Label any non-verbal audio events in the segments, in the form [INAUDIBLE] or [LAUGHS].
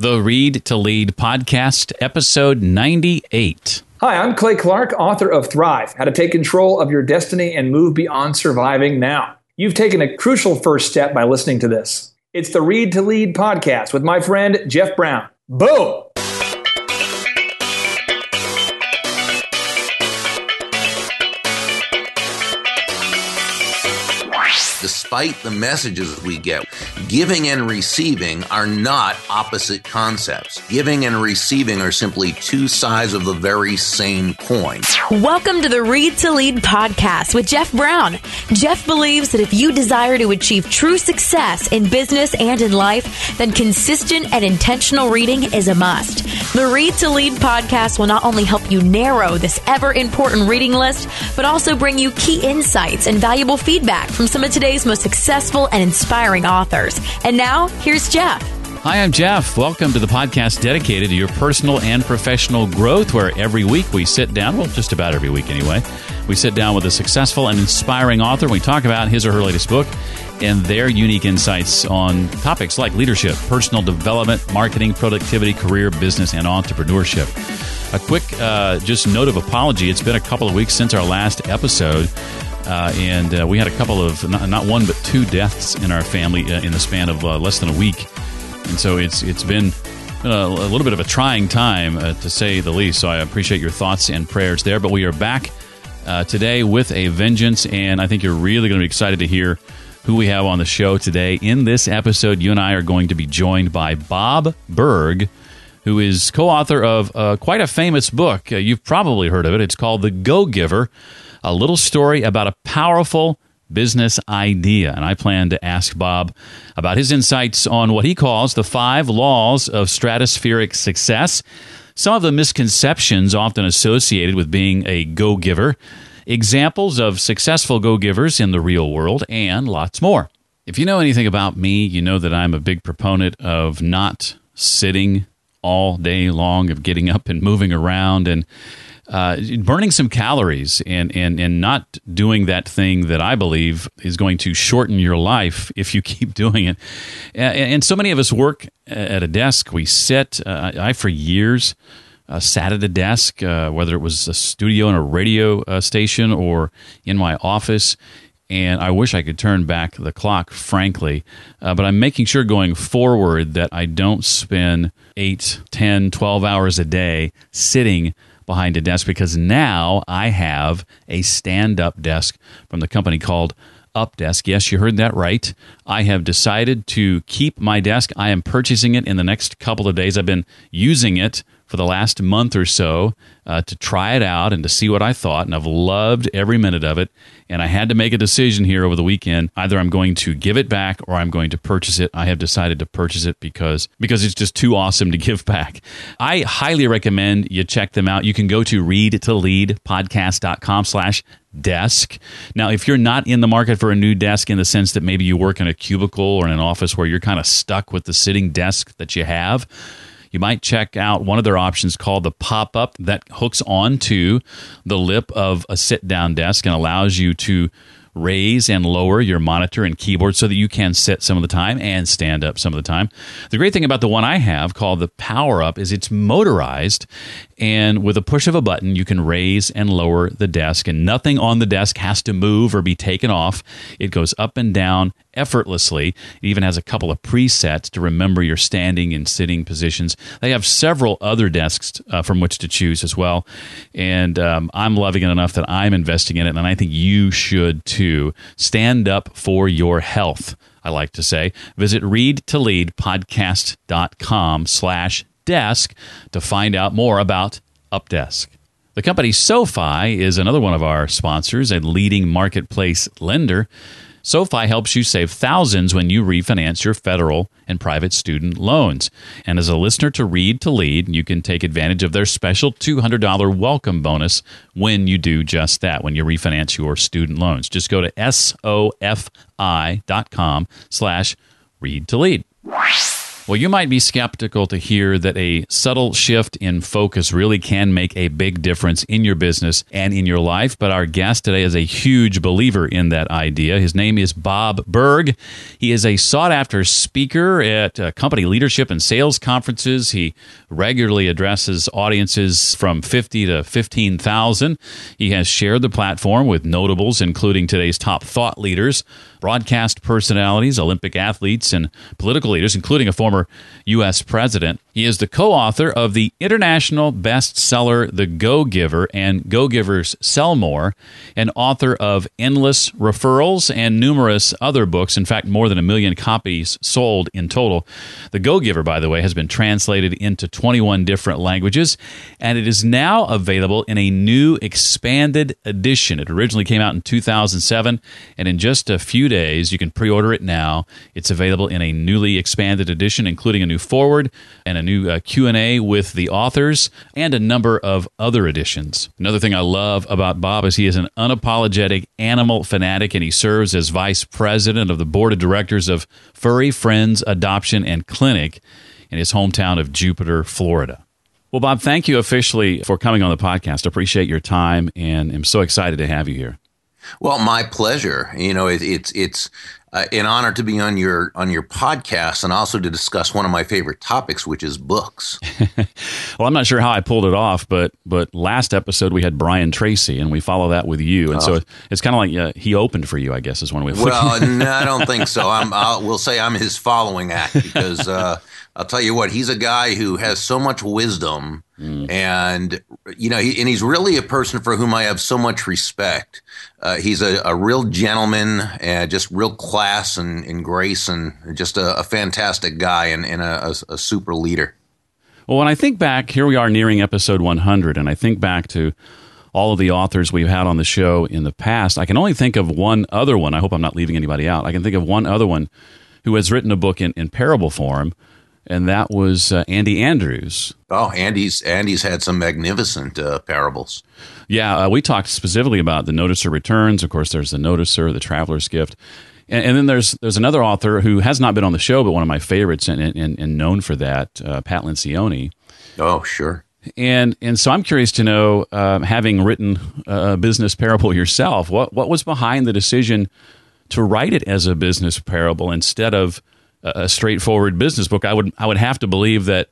The Read to Lead podcast, episode 98. Hi, I'm Clay Clark, author of Thrive How to Take Control of Your Destiny and Move Beyond Surviving Now. You've taken a crucial first step by listening to this. It's the Read to Lead podcast with my friend Jeff Brown. Boom! Despite the messages we get, giving and receiving are not opposite concepts. Giving and receiving are simply two sides of the very same coin. Welcome to the Read to Lead podcast with Jeff Brown. Jeff believes that if you desire to achieve true success in business and in life, then consistent and intentional reading is a must. The Read to Lead podcast will not only help you narrow this ever important reading list, but also bring you key insights and valuable feedback from some of today's today's successful and inspiring authors. And now, here's Jeff. Hi, I'm Jeff. Welcome to the podcast dedicated to your personal and professional growth, where every week we sit down, well, just about every week anyway, we sit down with a successful and inspiring author. And we talk about his or her latest book and their unique insights on topics like leadership, personal development, marketing, productivity, career, business, and entrepreneurship. A quick uh, just note of apology. It's been a couple of weeks since our last episode. Uh, and uh, we had a couple of not, not, one but two deaths in our family uh, in the span of uh, less than a week, and so it's it's been a, little bit of a trying time uh, to say the least. So I appreciate your thoughts and prayers there. But we are back uh, today with a vengeance, and I think you're really going to be excited to hear who we have on the show today. In this episode, you and I are going to be joined by Bob Burg. Who is co author of quite a famous book? you've probably heard of it. It's called The Go Giver a little story about a powerful business idea. And I plan to ask Bob about his insights on what he calls the five laws of stratospheric success, some of the misconceptions often associated with being a go giver, examples of successful go givers in the real world, and lots more. If you know anything about me, you know that I'm a big proponent of not sitting all day long, of getting up and moving around and uh, burning some calories and, and, and not doing that thing that I believe is going to shorten your life [LAUGHS] if you keep doing it. And, and so many of us work at a desk. We sit. Uh, I, for years, uh, sat at a desk, uh, whether it was a studio in a radio uh, station or in my office. And I wish I could turn back the clock, frankly. Uh, but I'm making sure going forward that I don't spend 8, 10, 12 hours a day sitting behind a desk because now I have a stand up desk from the company called Updesk. Yes, you heard that right. I have decided to keep my desk. I am purchasing it in the next couple of days. I've been using it for the last month or so uh, to try it out and to see what I thought, and I've loved every minute of it. And I had to make a decision here over the weekend. Either I'm going to give it back or I'm going to purchase it. I have decided to purchase it because because it's just too awesome to [LAUGHS] give back. I highly recommend you check them out. You can go to read to lead podcast.com slash desk. Now, if you're not in the market for a new desk in the sense that maybe you work in a cubicle or in an office where you're kind of stuck with the sitting desk that you have, you might check out one of their options called the pop up that hooks onto the lip of a sit down desk and allows you to raise and lower your monitor and keyboard so that you can sit some of the time and stand up some of the time. The great thing about the one I have called the Power Up is it's motorized and with a push of a button you can raise and lower the desk and nothing on the desk has to move or be taken off. It goes up and down effortlessly. It even has a couple of presets to remember your standing and sitting positions. They have several other desks uh, from which to choose as well. And um, I'm loving it enough that I'm investing in it, and I think you should too. Stand up for your health. I like to say. Visit readtoleadpodcast.com slash desk to find out more about Updesk. The company SoFi is another one of our sponsors, a leading marketplace lender. SoFi helps you save thousands when you refinance your federal and private student loans. And as a listener to Read to Lead, you can take advantage of their special $200 welcome bonus when you do just that, when you refinance your student loans. Just go to sofi.com slash read to lead. Well, you might be skeptical to hear that a subtle shift in focus really can make a big difference in your business and in your life. But our guest today is a huge believer in that idea. His name is Bob Burg. He is a sought after speaker at uh, company leadership and sales conferences. He regularly addresses audiences from 50 to 15,000. He has shared the platform with notables, including today's top thought leaders broadcast personalities, Olympic athletes, and political leaders, including a former U.S. president. He is the co author of the international bestseller, The Go Giver and Go Givers Sell More, and author of Endless Referrals and numerous other books. In fact, more than a million copies sold in total. The Go Giver, by the way, has been translated into 21 different languages, and it is now available in a new expanded edition. It originally came out in 2007, and in just a few days. You can pre-order it now. It's available in a newly expanded edition, including a new forward and a new uh, Q&A with the authors and a number of other editions. Another thing I love about Bob is he is an unapologetic animal fanatic and he serves as vice president of the board of directors of Furry Friends Adoption and Clinic in his hometown of Jupiter, Florida. Well, Bob, thank you officially for coming on the podcast. Appreciate your time and I'm so excited to have you here. Well, my pleasure. You know, it, it's it's uh, an honor to be on your on your podcast and also to discuss one of my favorite topics, which is books. [LAUGHS] well, I'm not sure how I pulled it off, but but last episode we had Brian Tracy, and we follow that with you, and oh. so it's kind of like uh, he opened for you, I guess, is one way. Well, no, I don't think so. [LAUGHS] I'm. I'll, we'll say I'm his following act because uh, I'll tell you what, he's a guy who has so much wisdom, mm. and you know, he, and he's really a person for whom I have so much respect. Uh, he's a, a, real gentleman, and just real class and, and grace, and just a, a fantastic guy and, and a, a super leader. Well, when I think back, here we are nearing episode 100, and I think back to all of the authors we've had on the show in the past. I can only think of one other one. I hope I'm not leaving anybody out. I can think of one other one who has written a book in, in parable form and that was uh, Andy Andrews. Oh, Andy's Andy's had some magnificent uh, parables. Yeah, uh, we talked specifically about the Noticer returns. Of course, there's the Noticer, the Traveler's Gift, and, and, then there's there's another author who has not been on the show, but one of my favorites and, and, and known for that, uh, Pat Lencioni. Oh, sure. And and so I'm curious to know, um, having written a business parable yourself, what what was behind the decision to write it as a business parable instead of a straightforward business book, I would I would have to believe that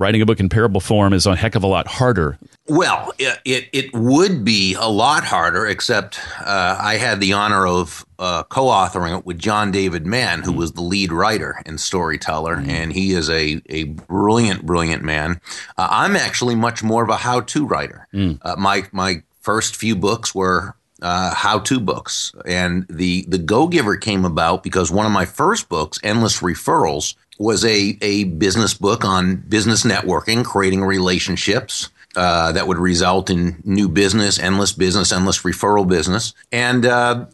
writing a book in parable form is a heck of a lot harder. Well, it it would be a lot harder, except uh, I had the honor of uh, co-authoring it with John David Mann, who mm. was the lead writer and storyteller, mm. and he is a a brilliant, brilliant man. Uh, I'm actually much more of a how-to writer. Mm. Uh, my my first few books were uh, how-to books, and the the Go Giver came about because one of my first books, Endless Referrals, was a a business book on business networking, creating relationships. Uh, that would result in new business, endless business, endless referral business. And uh,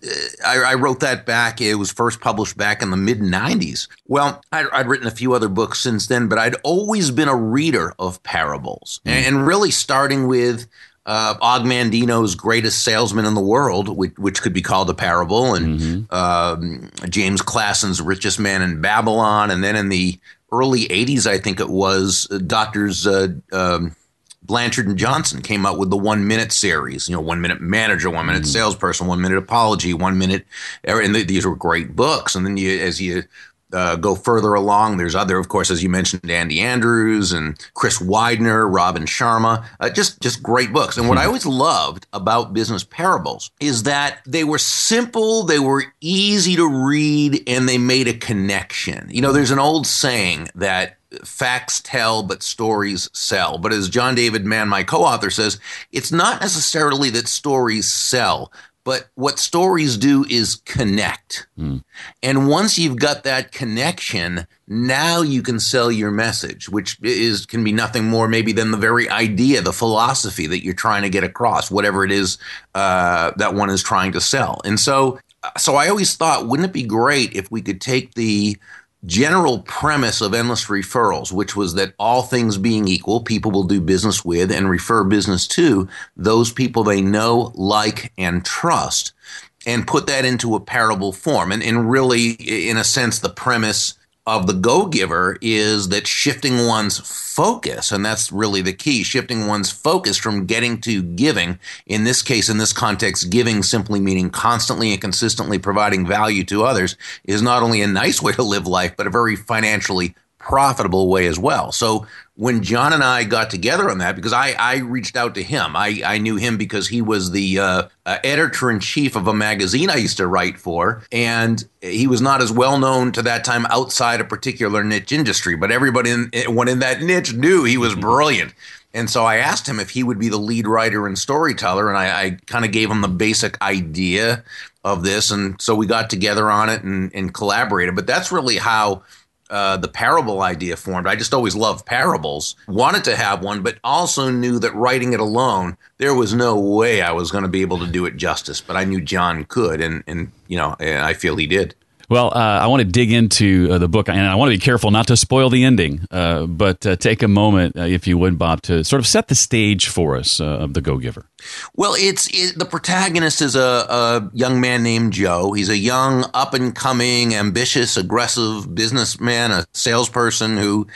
I, I, wrote that back. It was first published back in the mid 90s. Well, I'd, I'd, written a few other books since then, but I'd always been a reader of parables. Mm. And, and really starting with uh, Og Mandino's greatest salesman in the world, which, which could be called a parable, and mm-hmm. um, James Clason's richest man in Babylon, and then in the early '80s, I think it was, uh, doctors uh, um, Blanchard and Johnson came out with the One Minute series. You know, One Minute Manager, One Minute mm-hmm. Salesperson, One Minute Apology, One Minute, and these were great books. And then you, as you uh, go further along. There's other, of course, as you mentioned, Andy Andrews and Chris Widener, Robin Sharma, uh, just just great books. And what I hmm. always loved about business parables is that they were simple, they were easy to read, and they made a connection. You know, there's an old saying that facts tell, but stories sell. But as John David Mann, my co author, says, it's not necessarily that stories sell, but what stories do is connect. Mm. And once you've got that connection, now you can sell your message, which is can be nothing more maybe than the very idea, the philosophy that you're trying to get across, whatever it is uh, that one is trying to sell. And so, so I always thought, wouldn't it be great if we could take the general premise of endless referrals, which was that all things being equal, people will do business with and refer business to those people they know, like, and trust, and put that into a parable form. And, and really, in a sense, the premise of the go giver is that shifting one's focus, and that's really the key, shifting one's focus from getting to giving. In this case, in this context, giving simply meaning constantly and consistently providing value to others is not only a nice way to live life, but a very financially profitable way as well. So when John and I got together on that, because I, I reached out to him, I, I knew him because he was the uh, uh, editor in chief of a magazine I used to write for. And he was not as well known to that time outside a particular niche industry, but everybody in, one in that niche knew he was brilliant. And so I asked him if he would be the lead writer and storyteller. And I, I kind of gave him the basic idea of this. And so we got together on it and, and collaborated. But that's really how uh, the parable idea formed. I just always loved parables, wanted to have one, but also knew that writing it alone, there was no way I was going to be able to do it justice. But I knew John could, and and you know, I feel he did. Well, uh, I want to dig into uh, the book, and I want to be careful not to spoil the ending. Uh, but uh, take a moment, if you would, Bob, to sort of set the stage for us of the Go Giver. Well, it's it, the protagonist is a, a, young man named Joe. He's a young, up and coming, ambitious, aggressive businessman, a salesperson who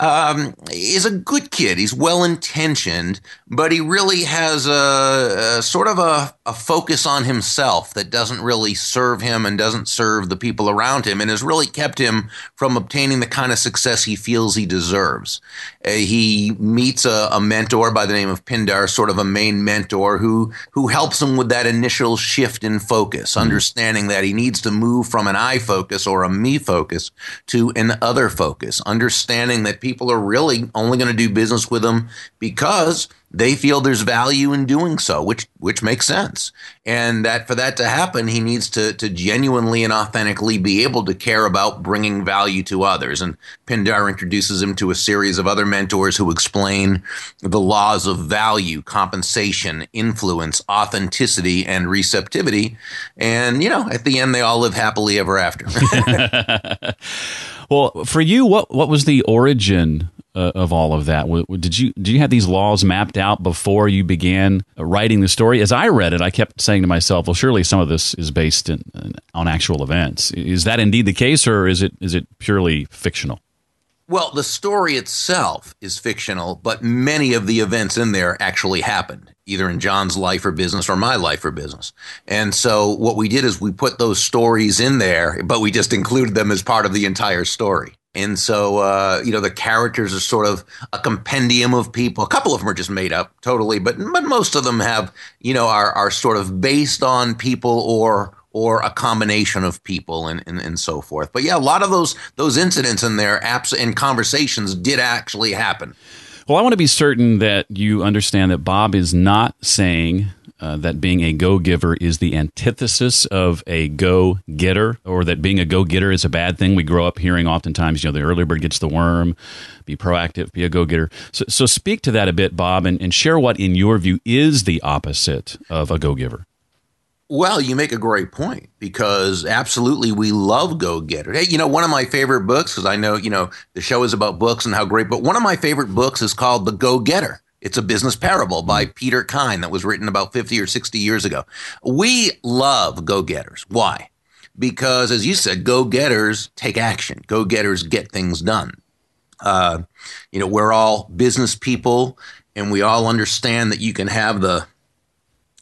um, is a good kid. He's well intentioned, but he really has a, a sort of a, a, focus on himself that doesn't really serve him and doesn't serve the people around him, and has really kept him from obtaining the kind of success he feels he deserves. Uh, he meets a, a, mentor by the name of Pindar, sort of a main mentor who who helps him with that initial shift in focus, mm-hmm. understanding that he needs to move from an I focus or a me focus to an other focus, understanding that people are really only going to do business with him because they feel there's value in doing so, which which makes sense. And that for that to happen, he needs to to genuinely and authentically be able to care about bringing value to others. And Pindar introduces him to a series of other mentors who explain the laws of value, compensation, influence, authenticity, and receptivity. And you know, at the end, they all live happily ever after. [LAUGHS] [LAUGHS] well, for you, what what was the origin uh, of all of that? Did you did you have these laws mapped out before you began writing the story? As I read it, I kept saying to myself, "Well, surely some of this is based in, on actual events." Is that indeed the case, or is it is it purely fictional? Well, the story itself is fictional, but many of the events in there actually happened, either in John's life or business or my life or business. And so what we did is we put those stories in there, but we just included them as part of the entire story. And so, uh, you know, the characters are sort of a compendium of people. A couple of them are just made up totally, but but most of them have, you know, are are sort of based on people or or a combination of people and, and, and so forth. But yeah, a lot of those those incidents in there, apps and conversations did actually happen. Well, I want to be certain that you understand that Bob is not saying uh, that being a go giver is the antithesis of a go getter, or that being a go getter is a bad thing. We grow up hearing oftentimes, you know, the early bird gets the worm, be proactive, be a go getter. So, so speak to that a bit, Bob, and, and share what, in your view, is the opposite of a go giver. Well, you make a great point because absolutely we love go getter. Hey, you know, one of my favorite books, because I know, you know, the show is about books and how great, but one of my favorite books is called The Go Getter. It's a business parable by mm. Peter Kyne that was written about 50 or 60 years ago. We love go getters. Why? Because, as you said, go getters take action, go getters get things done. Uh, you know, we're all business people and we all understand that you can have the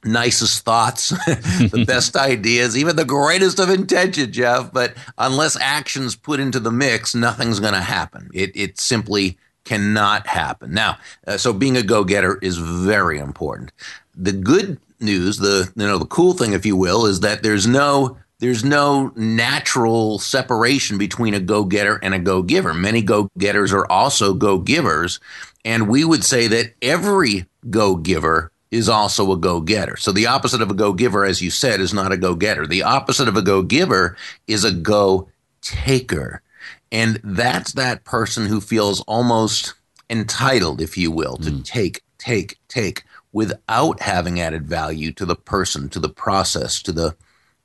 nicest thoughts, [LAUGHS] the [LAUGHS] best ideas, even the greatest of intention, Jeff. But unless action's put into the mix, nothing's going to happen. It, it simply cannot happen. Now, uh, so being a go-getter is very important. The good news, the you know the cool thing, if you will, is that there's no there's no natural separation between a go-getter and a go-giver. Many go-getters are also go-givers, and we would say that every go-giver is also a go-getter. So the opposite of a go-giver, as you said, is not a go-getter. The opposite of a go-giver is a go-taker. And that's that person who feels almost entitled, if you will, to mm. take, take, take without having added value to the person, to the process, to the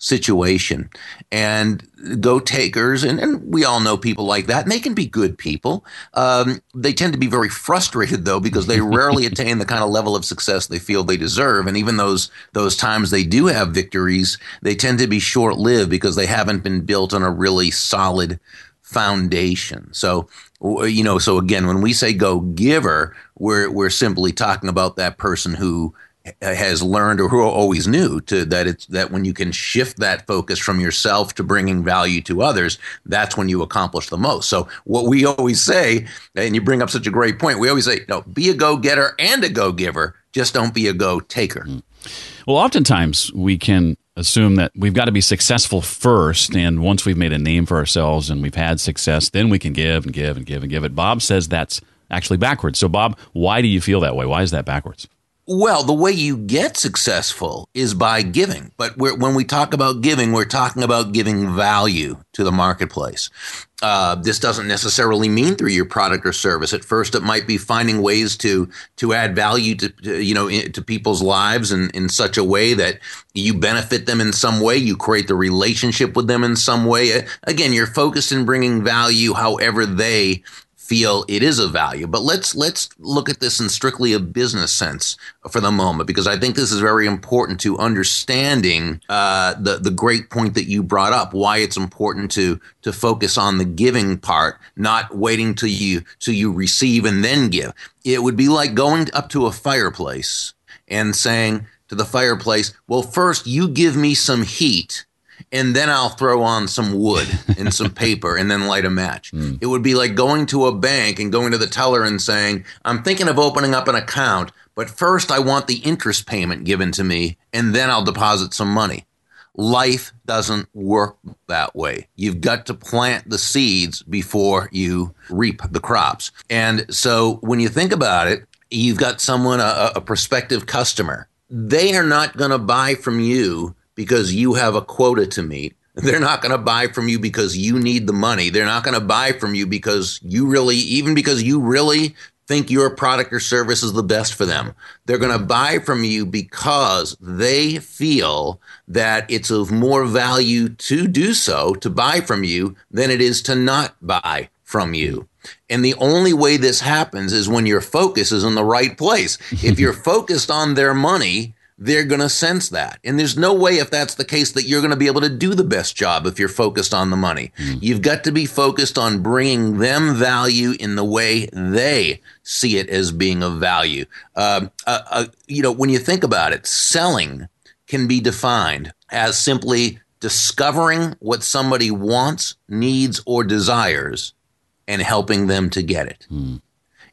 situation. And go takers, and, and we all know people like that, and they can be good people. Um, they tend to be very frustrated though because they rarely [LAUGHS] attain the kind of level of success they feel they deserve. And even those those times they do have victories, they tend to be short lived because they haven't been built on a really solid foundation. So, you know, so again, when we say go giver, we're we're simply talking about that person who has learned or who always knew to that it's that when you can shift that focus from yourself to bringing value to others that's when you accomplish the most. So what we always say and you bring up such a great point we always say no be a go-getter and a go-giver just don't be a go-taker. Hmm. Well oftentimes we can assume that we've got to be successful first and once we've made a name for ourselves and we've had success then we can give and give and give and give it. Bob says that's actually backwards. So bob why do you feel that way? Why is that backwards well, the way you get successful is by giving. But when we talk about giving, we're talking about giving value to the marketplace. Uh, this doesn't necessarily mean through your product or service. At first, it might be finding ways to to add value to, to you know to people's lives in, in such a way that you benefit them in some way. You create the relationship with them in some way. Again, you're focused in bringing value, however they feel it is a value. But let's let's look at this in strictly a business sense for the moment, because I think this is very important to understanding uh, the the great point that you brought up. Why it's important to to focus on the giving part, not waiting till you till you receive and then give. It would be like going up to a fireplace and saying to the fireplace, "Well, first you give me some heat." And then I'll throw on some wood and some [LAUGHS] paper and then light a match. Mm. It would be like going to a bank and going to the teller and saying, I'm thinking of opening up an account, but first I want the interest payment given to me and then I'll deposit some money. Life doesn't work that way. You've got to plant the seeds before you reap the crops. And so when you think about it, you've got someone, a, a prospective customer. They are not going to buy from you because you have a quota to meet. They're not going to buy from you because you need the money. They're not going to buy from you because you really, even because you really think your product or service is the best for them. They're going to buy from you because they feel that it's of more value to do so, to buy from you, than it is to not buy from you. And the only way this happens is when your focus is in the right place. [LAUGHS] if you're focused on their money, they're going to sense that. And there's no way, if that's the case, that you're going to be able to do the best job if you're focused on the money. Mm. You've got to be focused on bringing them value in the way they see it as being of value. Uh, uh, uh, you know, when you think about it, selling can be defined as simply discovering what somebody wants, needs, or desires and helping them to get it. Mm.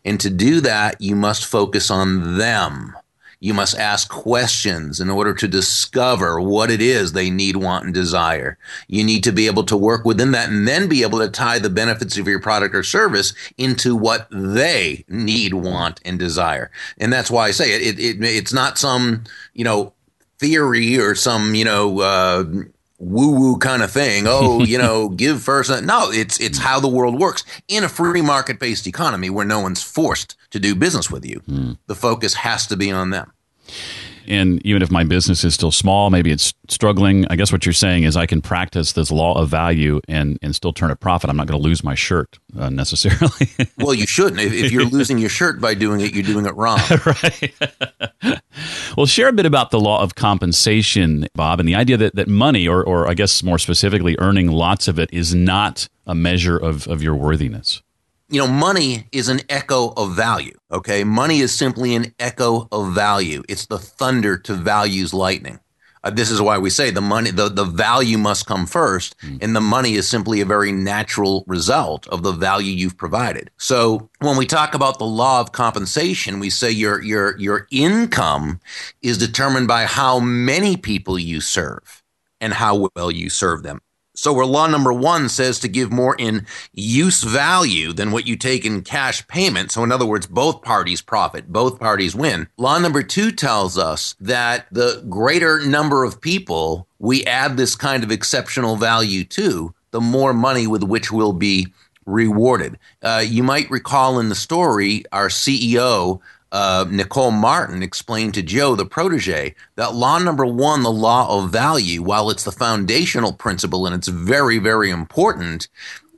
And to do that, you must focus on them you must ask questions in order to discover what it is they need, want, and desire. You need to be able to work within that and then be able to tie the benefits of your product or service into what they need, want, and desire. And that's why I say it, it, it it's not some, you know, theory or some, you know, uh, woo woo kind of thing. Oh, [LAUGHS] you know, give first. No, it's it's how the world works in a free market based economy where no one's forced to do business with you. Mm. The focus has to be on them. And even if my business is still small, maybe it's struggling. I guess what you're saying is I can practice this law of value and, and still turn a profit. I'm not going to lose my shirt uh, necessarily. [LAUGHS] well, you shouldn't. If, if, you're losing your shirt by doing it, you're doing it wrong. [LAUGHS] right. [LAUGHS] well, share a bit about the law of compensation, Bob, and the idea that, that money, or, or I guess more specifically, earning lots of it, is not a measure of, of your worthiness you know, money is an echo of value. Okay. Money is simply an echo of value. It's the thunder to value's lightning. Uh, this is why we say the money, the, the value must come first, mm. and the money is simply a very natural result of the value you've provided. So when we talk about the law of compensation, we say your your your income is determined by how many people you serve and how well you serve them. So, where law number one says to give more in use value than what you take in cash payment, so in other words, both parties profit, both parties win, law number two tells us that the greater number of people we add this kind of exceptional value to, the more money with which we'll be rewarded. Uh, you might recall in the story, our CEO uh, Nicole Martin explained to Joe, the protege, that law number one, the law of value, while it's the foundational principle and it's very, very important,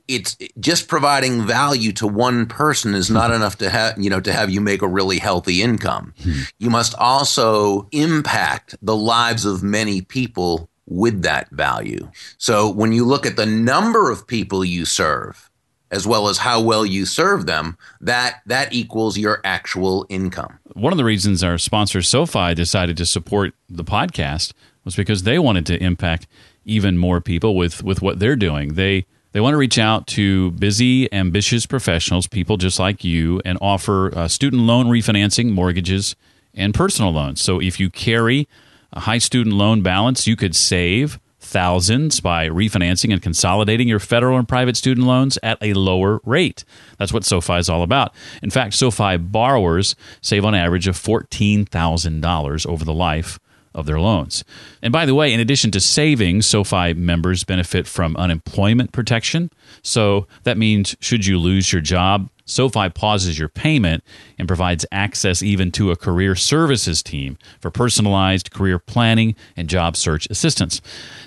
it's just providing value to one person is not enough to have you know to have you make a really healthy income. Hmm. You must also impact the lives of many people with that value. So when you look at the number of people you serve, as well as how well you serve them, that that equals your actual income. One of the reasons our sponsor SoFi decided to support the podcast was because they wanted to impact even more people with with what they're doing. They they want to reach out to busy, ambitious professionals, people just like you, and offer uh, student loan refinancing, mortgages, and personal loans. So if you carry a high student loan balance, you could save thousands by refinancing and consolidating your federal and private student loans at a lower rate. That's what SoFi is all about. In fact, SoFi borrowers save on average of $14,000 over the life of their loans. And by the way, in addition to savings, SoFi members benefit from unemployment protection. So that means should you lose your job, SoFi pauses your payment and provides access even to a career services team for personalized career planning and job search assistance.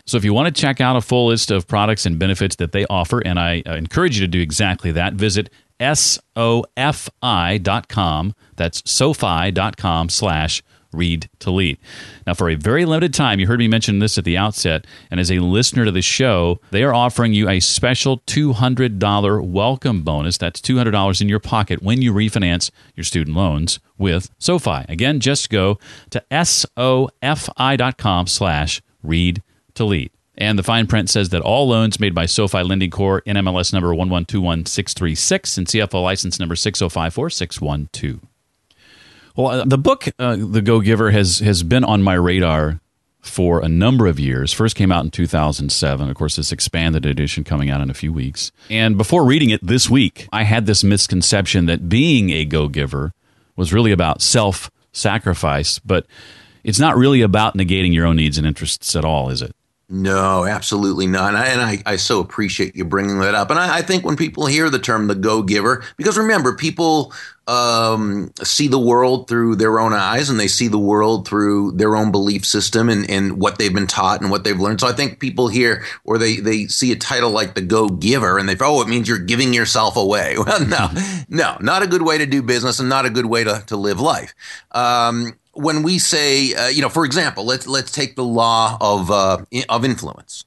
So if you want to check out a full list of products and benefits that they offer, and I uh, encourage you to do exactly that, visit sofi.com. That's sofi.com slash read to lead. Now, for a very limited time, you heard me mention this at the outset, and as a listener to the show, they are offering you a special $200 welcome bonus. That's $200 in your pocket when you refinance your student loans with SoFi. Again, just go to sofi.com slash read to lead. And the fine print says that all loans made by SoFi Lending Corp. NMLS number 1121636 and CFO license number 6054612. Well, uh, the book, uh, The Go Giver, has has been on my radar for a number of years. First came out in 2007. Of course, this expanded edition coming out in a few weeks. And before reading it this week, I had this misconception that being a go giver was really about self sacrifice, but it's not really about negating your own needs and interests at all, is it? No, absolutely not. And I, and I, I, so appreciate you bringing that up. And I, I, think when people hear the term the go giver, because remember, people um, see the world through their own eyes and they see the world through their own belief system and, and what they've been taught and what they've learned. So I think people hear or they, they see a title like the go giver and they oh, it means you're giving yourself away. [LAUGHS] Well, no, no, not a good way to do business and not a good way to, to live life. Um, when we say, uh, you know, for example, let's let's take the law of uh, of influence,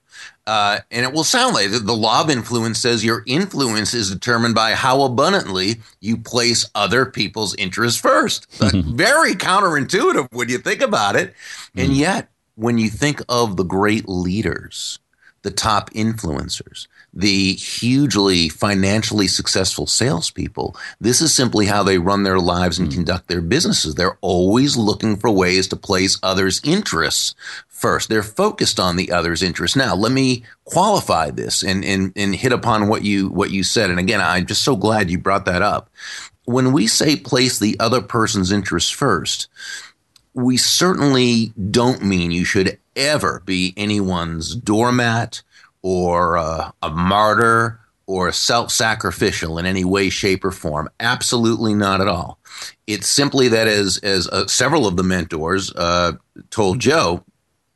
uh, and it will sound like the law of influence says your influence is determined by how abundantly you place other people's interests first. [LAUGHS] very counterintuitive when you think about it, and mm-hmm. yet when you think of the great leaders, the top influencers, the hugely financially successful salespeople, this is simply how they run their lives and mm. conduct their businesses. They're always looking for ways to place others' interests first. They're focused on the other's interests. Now, let me qualify this and, and, and hit upon what you what you said. And again, I'm just so glad you brought that up. When we say place the other person's interests first, we certainly don't mean you should ever be anyone's doormat or uh, a martyr or self sacrificial in any way, shape, or form. Absolutely not at all. It's simply that, as, as uh, several of the mentors uh, told Joe,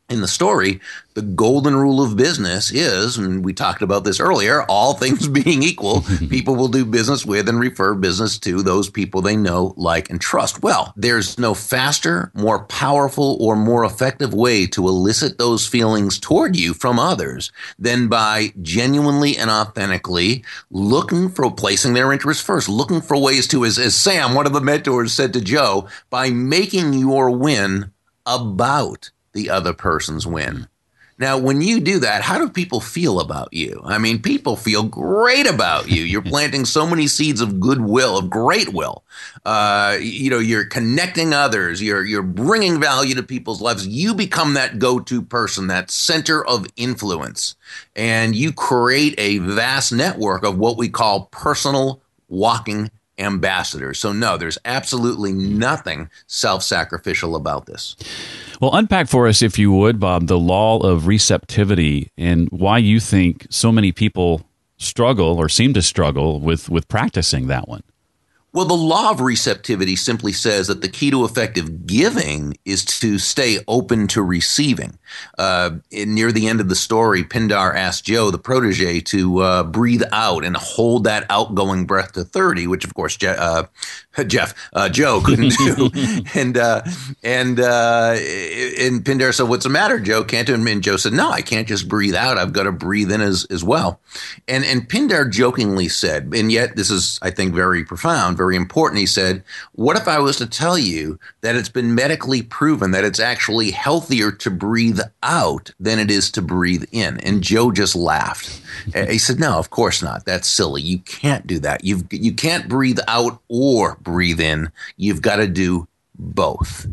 in the story, the golden rule of business is, and we talked about this earlier, all things [LAUGHS] being equal, [LAUGHS] people will do business with and refer business to those people they know, like, and trust. Well, there's no faster, more powerful, or more effective way to elicit those feelings toward you from others than by genuinely and authentically looking for placing their interests first, looking for ways to, as, as Sam, one of the mentors, said to Joe, by making your win about the other person's win. Now, when you do that, how do people feel about you? I mean, people feel great about you. You're [LAUGHS] planting so many seeds of goodwill, of great will. Uh, you know, you're connecting others. You're you're bringing value to people's lives. You become that go-to person, that center of influence, and you create a vast network of what we call personal walking ambassadors. So, no, there's absolutely nothing self-sacrificial about this. Well, unpack for us, if you would, Bob, the law of receptivity and why you think so many people struggle or seem to struggle with, with practicing that one. Well, the law of receptivity simply says that the key to effective giving is to stay open to receiving. Uh, near the end of the story, Pindar asked Joe, the protege, to uh, breathe out and hold that outgoing breath to 30, which, of course, Je- uh, [LAUGHS] Jeff, uh, Joe couldn't do. [LAUGHS] [LAUGHS] and uh, and uh, and Pindar said, "What's the matter, Joe? Can't do?" And Joe said, "No, I can't just breathe out. I've got to breathe in as as well." And and Pindar jokingly said, and yet this is, I think, very profound, very important. He said, "What if I was to tell you that it's been medically proven that it's actually healthier to breathe out than it is to breathe in?" And Joe just laughed. he said, "No, of course not. That's silly. You can't do that. You you can't breathe out or breathe in. You've got to do both.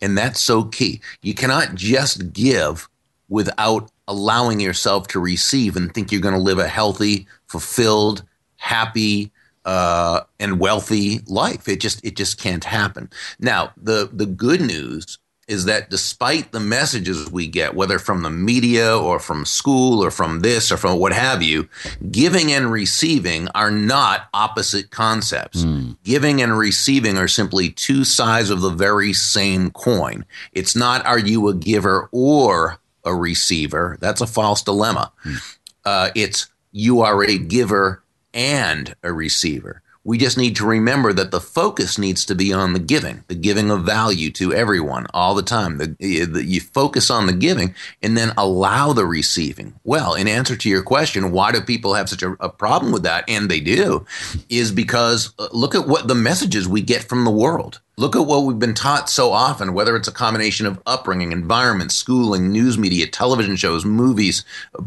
And that's so key. You cannot just give without allowing yourself to receive and think you're going to live a healthy, fulfilled, happy, uh, and wealthy life. It just it just can't happen. Now, the the good news is that despite the messages we get, whether from the media or from school or from this or from what have you, giving and receiving are not opposite concepts. Mm. Giving and receiving are simply two sides of the very same coin. It's not are you a giver or a receiver? That's a false dilemma. Mm. Uh, it's you are a giver and a receiver. We just need to remember that the focus needs to be on the giving, the giving of value to everyone all the time. The, the, you focus on the giving and then allow the receiving. Well, in answer to your question, why do people have such a, a problem with that? And they do, is because uh, look at what the messages we get from the world. Look at what we've been taught so often, whether it's a combination of upbringing, environment, schooling, news media, television shows, movies,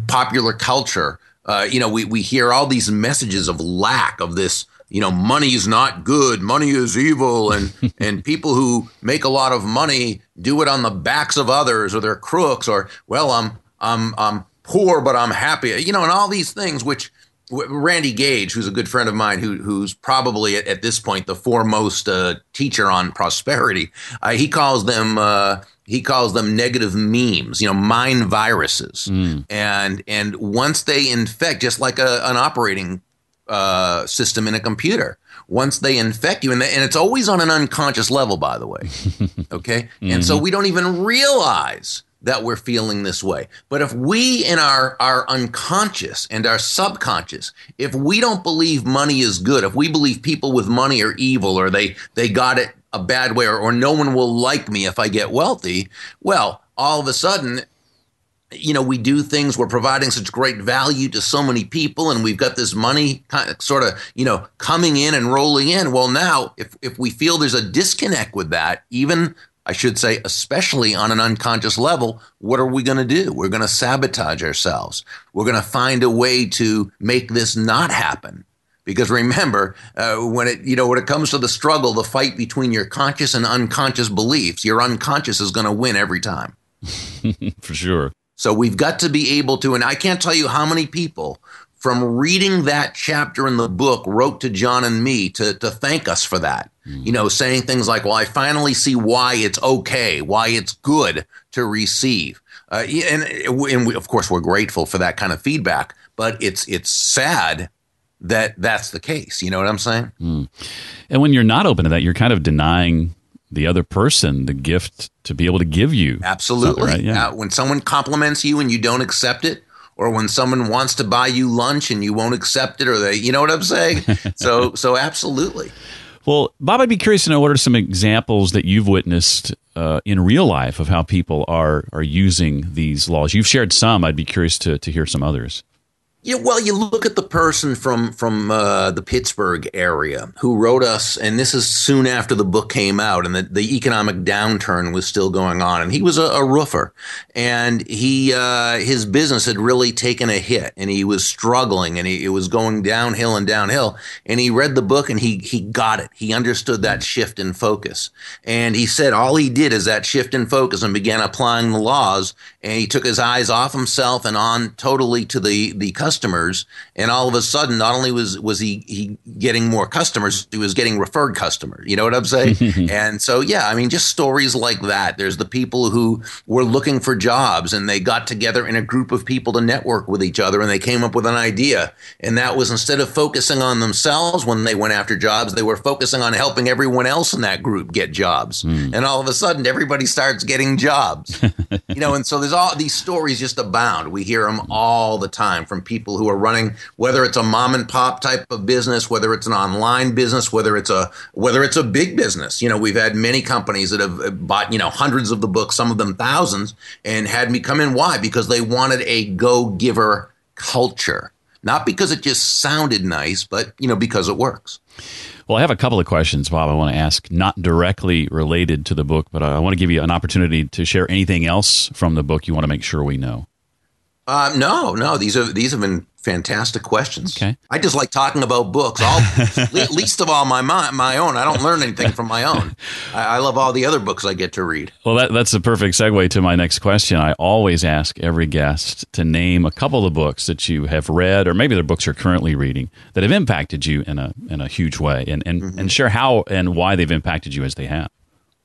popular culture. Uh, you know, we, we hear all these messages of lack of this you know, money is not good, money is evil, and [LAUGHS] and people who make a lot of money do it on the backs of others, or they're crooks, or well, I'm I'm I'm poor, but I'm happy, you know, and all these things which. Randy Gage, who's a good friend of mine, who, who's probably at, at, this point the foremost uh, teacher on prosperity, uh, he calls them uh, he calls them negative memes, you know, mind viruses, mm. and and once they infect, just like a, an operating uh, system in a computer once they infect you and, they, and it's always on an unconscious level by the way [LAUGHS] okay mm-hmm. and so mm-hmm. we don't even realize that we're feeling this way but if we in our our unconscious and our subconscious if we don't believe money is good if we believe people with money are evil or they they got it a bad way or, or no one will like me if i get wealthy well all of a sudden you know, we do things, we're providing such great value to so many people, and we've got this money kind of, sort of, you know, coming in and rolling in. Well, now, if, if we feel there's a disconnect with that, even I should say, especially on an unconscious level, what are we going to do? We're going to sabotage ourselves. We're going to find a way to make this not happen. Because remember, uh, when it you know when it comes to the struggle, the fight between your conscious and unconscious beliefs, your unconscious is going to win every time. [LAUGHS] For sure. So we've got to be able to, and I can't tell you how many people from reading that chapter in the book wrote to John and me to, to thank us for that. Mm. You know, saying things like, well, I finally see why it's okay, why it's good to receive. Uh, and, and we, of course, we're grateful for that kind of feedback, but it's, it's sad that that's the case. You know what I'm saying? Mm. And when you're not open to that, you're kind of denying the other person the gift to be able to give you. Absolutely. Right? Yeah. Uh, when someone compliments you and you don't accept it, or when someone wants to buy you lunch and you won't accept it, or they, you know what I'm saying? [LAUGHS] so, so absolutely. Well, Bob, I'd be curious to know what are some examples that you've witnessed uh, in real life of how people are are using these laws. You've shared some. I'd be curious to to hear some others. Yeah, well, you look at the person from from uh, the Pittsburgh area who wrote us, and this is soon after the book came out, and the, the economic downturn was still going on. And he was a, a roofer, and he uh, his business had really taken a hit, and he was struggling, and he, it was going downhill and downhill. And he read the book, and he he got it. He understood that shift in focus, and he said all he did is that shift in focus, and began applying the laws, and he took his eyes off himself and on totally to the the customer customers, and all of a sudden, not only was was he he getting more customers, he was getting referred customers. You know what I'm saying? [LAUGHS] and so, yeah, I mean, just stories like that. There's the people who were looking for jobs, and they got together in a group of people to network with each other, and they came up with an idea, and that was instead of focusing on themselves when they went after jobs, they were focusing on helping everyone else in that group get jobs, mm. and all of a sudden, everybody starts getting jobs. [LAUGHS] you know, and so there's all these stories just abound. We hear them all the time from people who are running, whether it's a mom and pop type of business, whether it's an online business, whether it's a whether it's a big business. You know, we've had many companies that have uh, bought you know hundreds of the books, some of them thousands, and had me come in. Why? Because they wanted a go giver culture, not because it just sounded nice, but you know because it works. Well, I have a couple of questions, Bob. I want to ask, not directly related to the book, but I want to give you an opportunity to share anything else from the book you want to make sure we know. Uh, no, no. These are these have been fantastic questions. Okay. I just like talking about books. All [LAUGHS] least of all my, my own. I don't learn anything from my own. I, I, love all the other books I get to read. Well, that, that's a perfect segue to my next question. I always ask every guest to name a couple of books that you have read, or maybe they're books you're currently reading that have impacted you in a in a huge way, and and, mm-hmm. and share how and why they've impacted you as they have.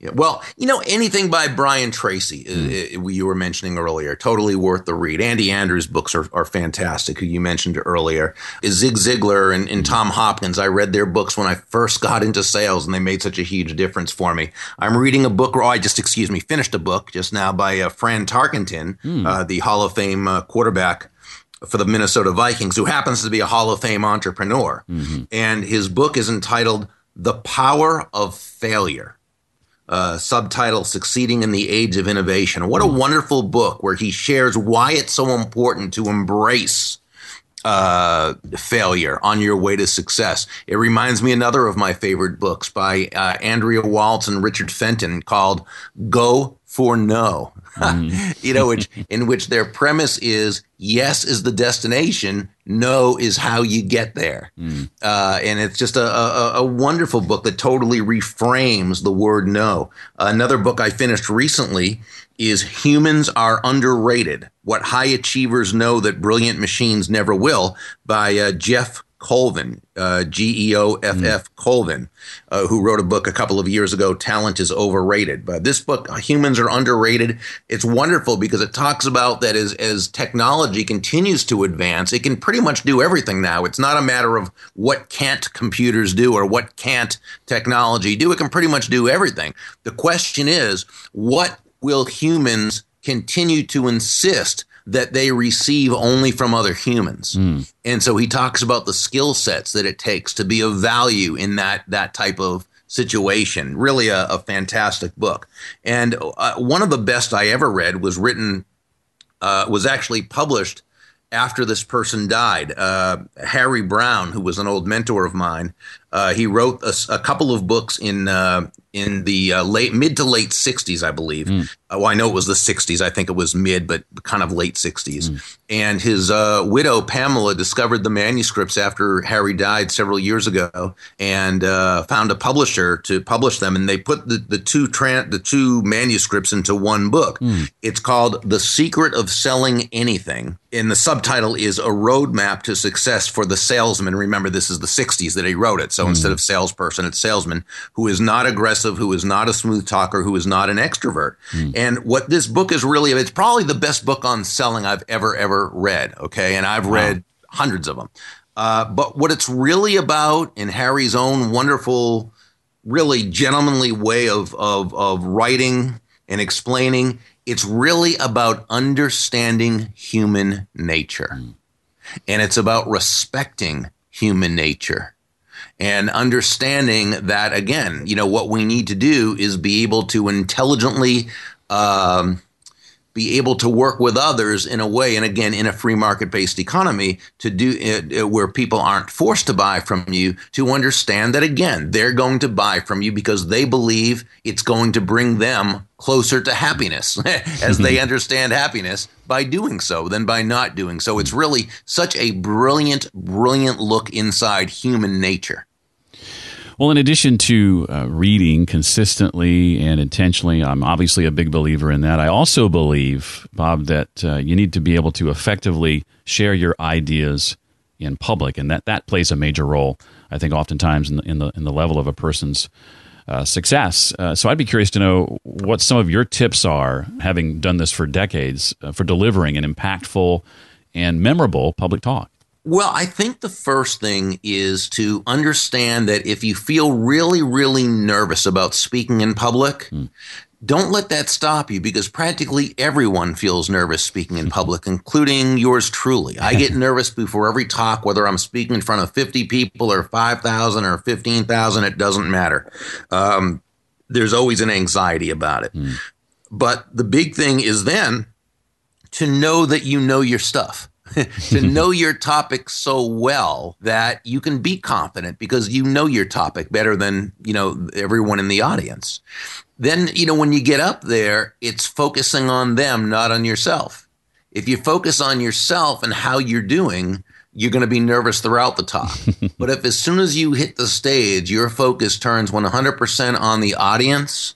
Yeah, well, you know, anything by Brian Tracy, mm. you were mentioning earlier, totally worth the read. Andy Andrews' books are, are fantastic, who you mentioned earlier. Zig Ziglar and, and hmm. Tom Hopkins, I read their books when I first got into sales, and they made such a huge difference for me. I'm reading a book, or I just, excuse me, finished a book just now by uh, Fran Tarkenton, mm. uh, the Hall of Fame uh, quarterback for the Minnesota Vikings, who happens to be a Hall of Fame entrepreneur. Mm-hmm. And his book is entitled The Power of Failure uh, subtitle Succeeding in the Age of Innovation. What a wonderful book where he shares why it's so important to embrace uh, failure on your way to success. It reminds me another of my favorite books by uh, Andrea Waltz and Richard Fenton called Go for No. Mm. [LAUGHS] you know, which in which their premise is yes is the destination, no is how you get there, mm. uh, and it's just a, a, a, wonderful book that totally reframes the word no. Another book I finished recently is Humans Are Underrated: What High Achievers Know That Brilliant Machines Never Will by uh, Geoff Colvin, uh, G E O F F mm. Colvin, uh, who wrote a book a couple of years ago, Talent is Overrated. But this book, Humans Are Underrated, it's wonderful because it talks about that as, as technology continues to advance, it can pretty much do everything now. It's not a matter of what can't computers do or what can't technology do. It can pretty much do everything. The question is, what will humans continue to insist that they receive only from other humans. Mm. And so he talks about the skill sets that it takes to be of value in that that type of situation. Really a, a fantastic book. And uh, one of the best I ever read was written uh, was actually published after this person died. Uh, Harry Browne, who was an old mentor of mine, uh, he wrote a, a, couple of books in uh, in the uh, late mid to late '60s, I believe. Mm. well, I know it was the '60s. I think it was mid, but kind of late '60s. Mm. And his uh, widow Pamela discovered the manuscripts after Harry died several years ago, and uh, found a publisher to publish them. And they put the, the two tra- the two manuscripts into one book. Mm. It's called "The Secret of Selling Anything," and the subtitle is "A Roadmap to Success for the Salesman." Remember, this is the '60s that he wrote it, so so mm. instead of salesperson, it's salesman who is not aggressive, who is not a smooth talker, who is not an extrovert. Mm. And what this book is really, it's probably the best book on selling I've ever, ever read. Okay. And I've wow. read hundreds of them. Uh, but what it's really about in Harry's own wonderful, really gentlemanly way of, of, of writing and explaining, it's really about understanding human nature. Mm. And it's about respecting human nature and understanding that again, you know, what we need to do is be able to intelligently um, be able to work with others in a way, and again, in a free market based economy, to do it uh, where people aren't forced to buy from you, to understand that again, they're going to buy from you because they believe it's going to bring them closer to happiness [LAUGHS] as they [LAUGHS] understand happiness by doing so than by not doing so. It's really such a brilliant, brilliant look inside human nature. Well, in addition to uh, reading consistently and intentionally, I'm obviously a big believer in that. I also believe, Bob, that uh, you need to be able to effectively share your ideas in public, and that, that plays a major role, I think, oftentimes in the, in the, in the level of a person's uh, success. Uh, so I'd be curious to know what some of your tips are, having done this for decades, uh, for delivering an impactful and memorable public talk. Well, I think the first thing is to understand that if you feel really, really nervous about speaking in public, mm. don't let that stop you because practically everyone feels nervous speaking in public, [LAUGHS] including yours truly. I get [LAUGHS] nervous before every talk, whether I'm speaking in front of 50 people or 5,000 or 15,000, it doesn't matter. Um, there's always an anxiety about it. Mm. But the big thing is then to know that you know your stuff. [LAUGHS] to know your topic so well that you can be confident because you know your topic better than you know everyone in the audience. Then you know when you get up there it's focusing on them not on yourself. If you focus on yourself and how you're doing you're going to be nervous throughout the talk. [LAUGHS] But if as soon as you hit the stage your focus turns 100% on the audience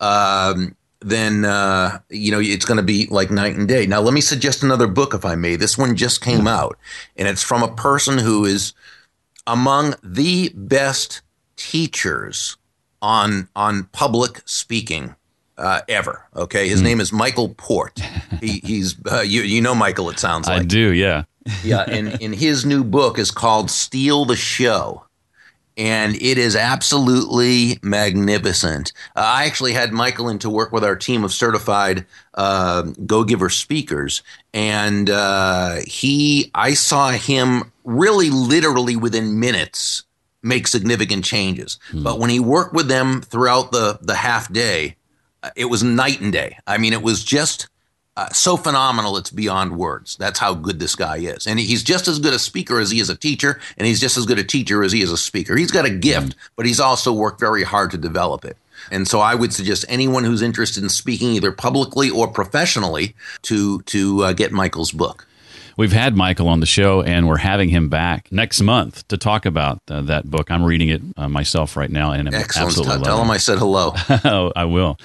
um, then uh, you know it's going to be like night and day. Now, let me suggest another book, if I may. This one just came out, and it's from a person who is among the best teachers on on public speaking uh, ever. Okay, his mm. name is Michael Port. [LAUGHS] He, he's uh, you you know Michael. It sounds like I do. Yeah, yeah. And in his new book is called "Steal the Show." And it is absolutely magnificent. Uh, I actually had Michael in to work with our team of certified uh, Go Giver speakers, and uh, he, I saw him really, literally within minutes make significant changes. Hmm. But when he worked with them throughout the the half day, uh, it was night and day. I mean, it was just uh, so phenomenal it's beyond words. That's how good this guy is. And he's just as good a speaker as he is a teacher, and he's just as good a teacher as he is a speaker. He's got a gift, mm. but he's also worked very hard to develop it. And so I would suggest anyone who's interested in speaking either publicly or professionally to to uh, get Michael's book. We've had Michael on the show, and we're having him back next month to talk about uh, that book. I'm reading it uh, myself right now, and I'm Excellent. absolutely tell him I said hello. oh, [LAUGHS] I will.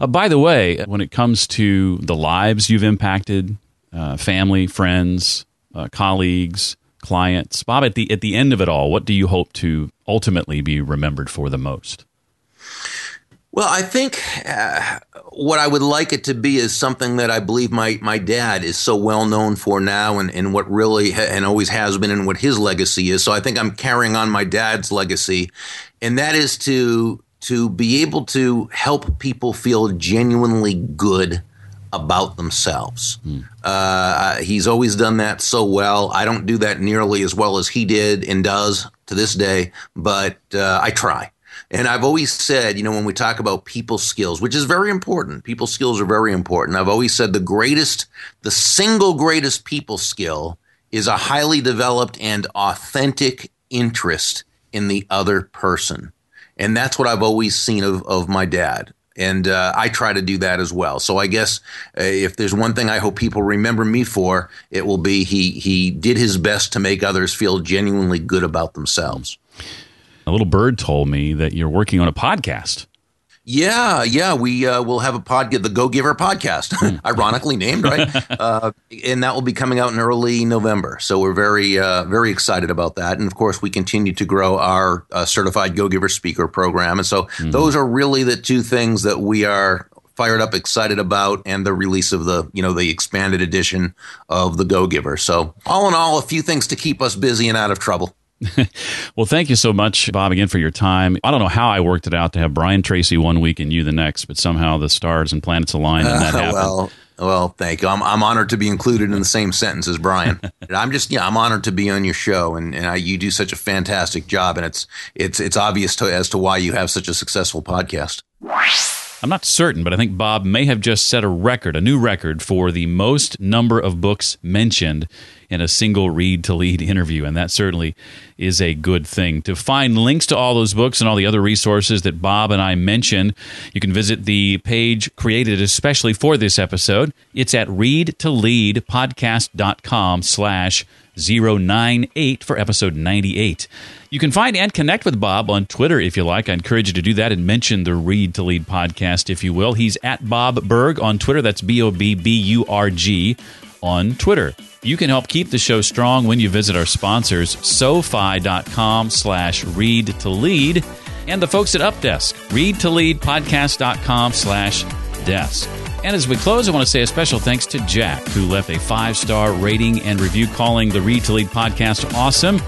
Uh, by the way, when it comes to the lives you've impacted, uh, family, friends, uh, colleagues, clients, Bob, at the at the end of it all, what do you hope to ultimately be remembered for the most? Well, I think uh, what I would like it to be is something that I believe my, my dad is so well known for now and, and what really ha- and always has been and what his legacy is. So I think I'm carrying on my dad's legacy, and that is to to be able to help people feel genuinely good about themselves. Hmm. Uh, he's always done that so well. I don't do that nearly as well as he did and does to this day, but uh, I try. And I've always said, you know, when we talk about people skills, which is very important, people skills are very important. I've always said the greatest, the single greatest people skill is a highly developed and authentic interest in the other person. And that's what I've always seen of, of my dad. And uh, I try to do that as well. So I guess uh, if there's one thing I hope people remember me for, it will be he he did his best to make others feel genuinely good about themselves. A little bird told me that you're working on a podcast. Yeah, yeah, we uh, will have a podcast, the Go Giver podcast, [LAUGHS] hmm. ironically named, right? [LAUGHS] uh, and that will be coming out in early November. So we're very, uh, very excited about that. And of course, we continue to grow our uh, certified Go Giver speaker program. And so mm-hmm. those are really the two things that we are fired up, excited about, and the release of the, you know, the expanded edition of the Go Giver. So all in all, a few things to keep us busy and out of trouble. [LAUGHS] well, thank you so much, Bob, again for your time. I don't know how I worked it out to have Brian Tracy one week and you the next, but somehow the stars and planets aligned and that uh, happened. well, well, thank you. I'm, I'm honored to be included in the same sentence as Brian. [LAUGHS] I'm just, yeah, I'm honored to be on your show, and, and I, you do such a fantastic job, and it's it's it's obvious to, as to why you have such a successful podcast. I'm not certain, but I think Bob may have just set a record, a new record for the most number of books mentioned in a single read to lead [LAUGHS] interview. And that certainly is a good thing. To find links to all those books and all the other resources that Bob and I mentioned, you can visit the page created especially for this episode. It's at readtoleadpodcast.com slash 098 for episode 98. You can find and connect with Bob on Twitter if you like. I encourage you to do that and mention the Read to Lead podcast, if you will. He's at Bob Burg on Twitter. That's B O B B U R G on Twitter. You can help keep the show strong when you visit our sponsors, SoFi.com slash read to lead, and the folks at Updesk, read to lead podcast.com slash desk. And as we close, I want to say a special thanks to Jack, who left a five star rating and review calling the Read to Lead podcast awesome.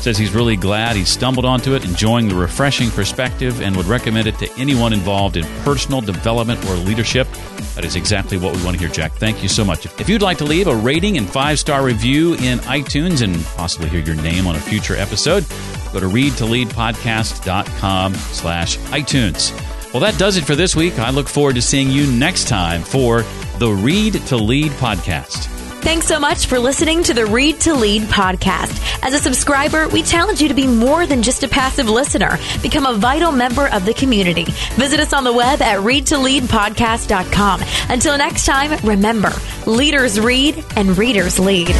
Says he's really glad he stumbled onto it, enjoying the refreshing perspective, and would recommend it to anyone involved in personal development or leadership. That is exactly what we want to hear, Jack. Thank you so much. If you'd like to leave a rating and five star review in iTunes and possibly hear your name on a future episode, go to readtoleadpodcast.com slash iTunes. Well, that does it for this week. I look forward to seeing you next time for the Read to Lead podcast. Thanks so much for listening to the Read to Lead podcast. As a subscriber, we challenge you to be more than just a passive listener. Become a vital member of the community. Visit us on the web at readtoleadpodcast.com. Until next time, remember, leaders read and readers lead.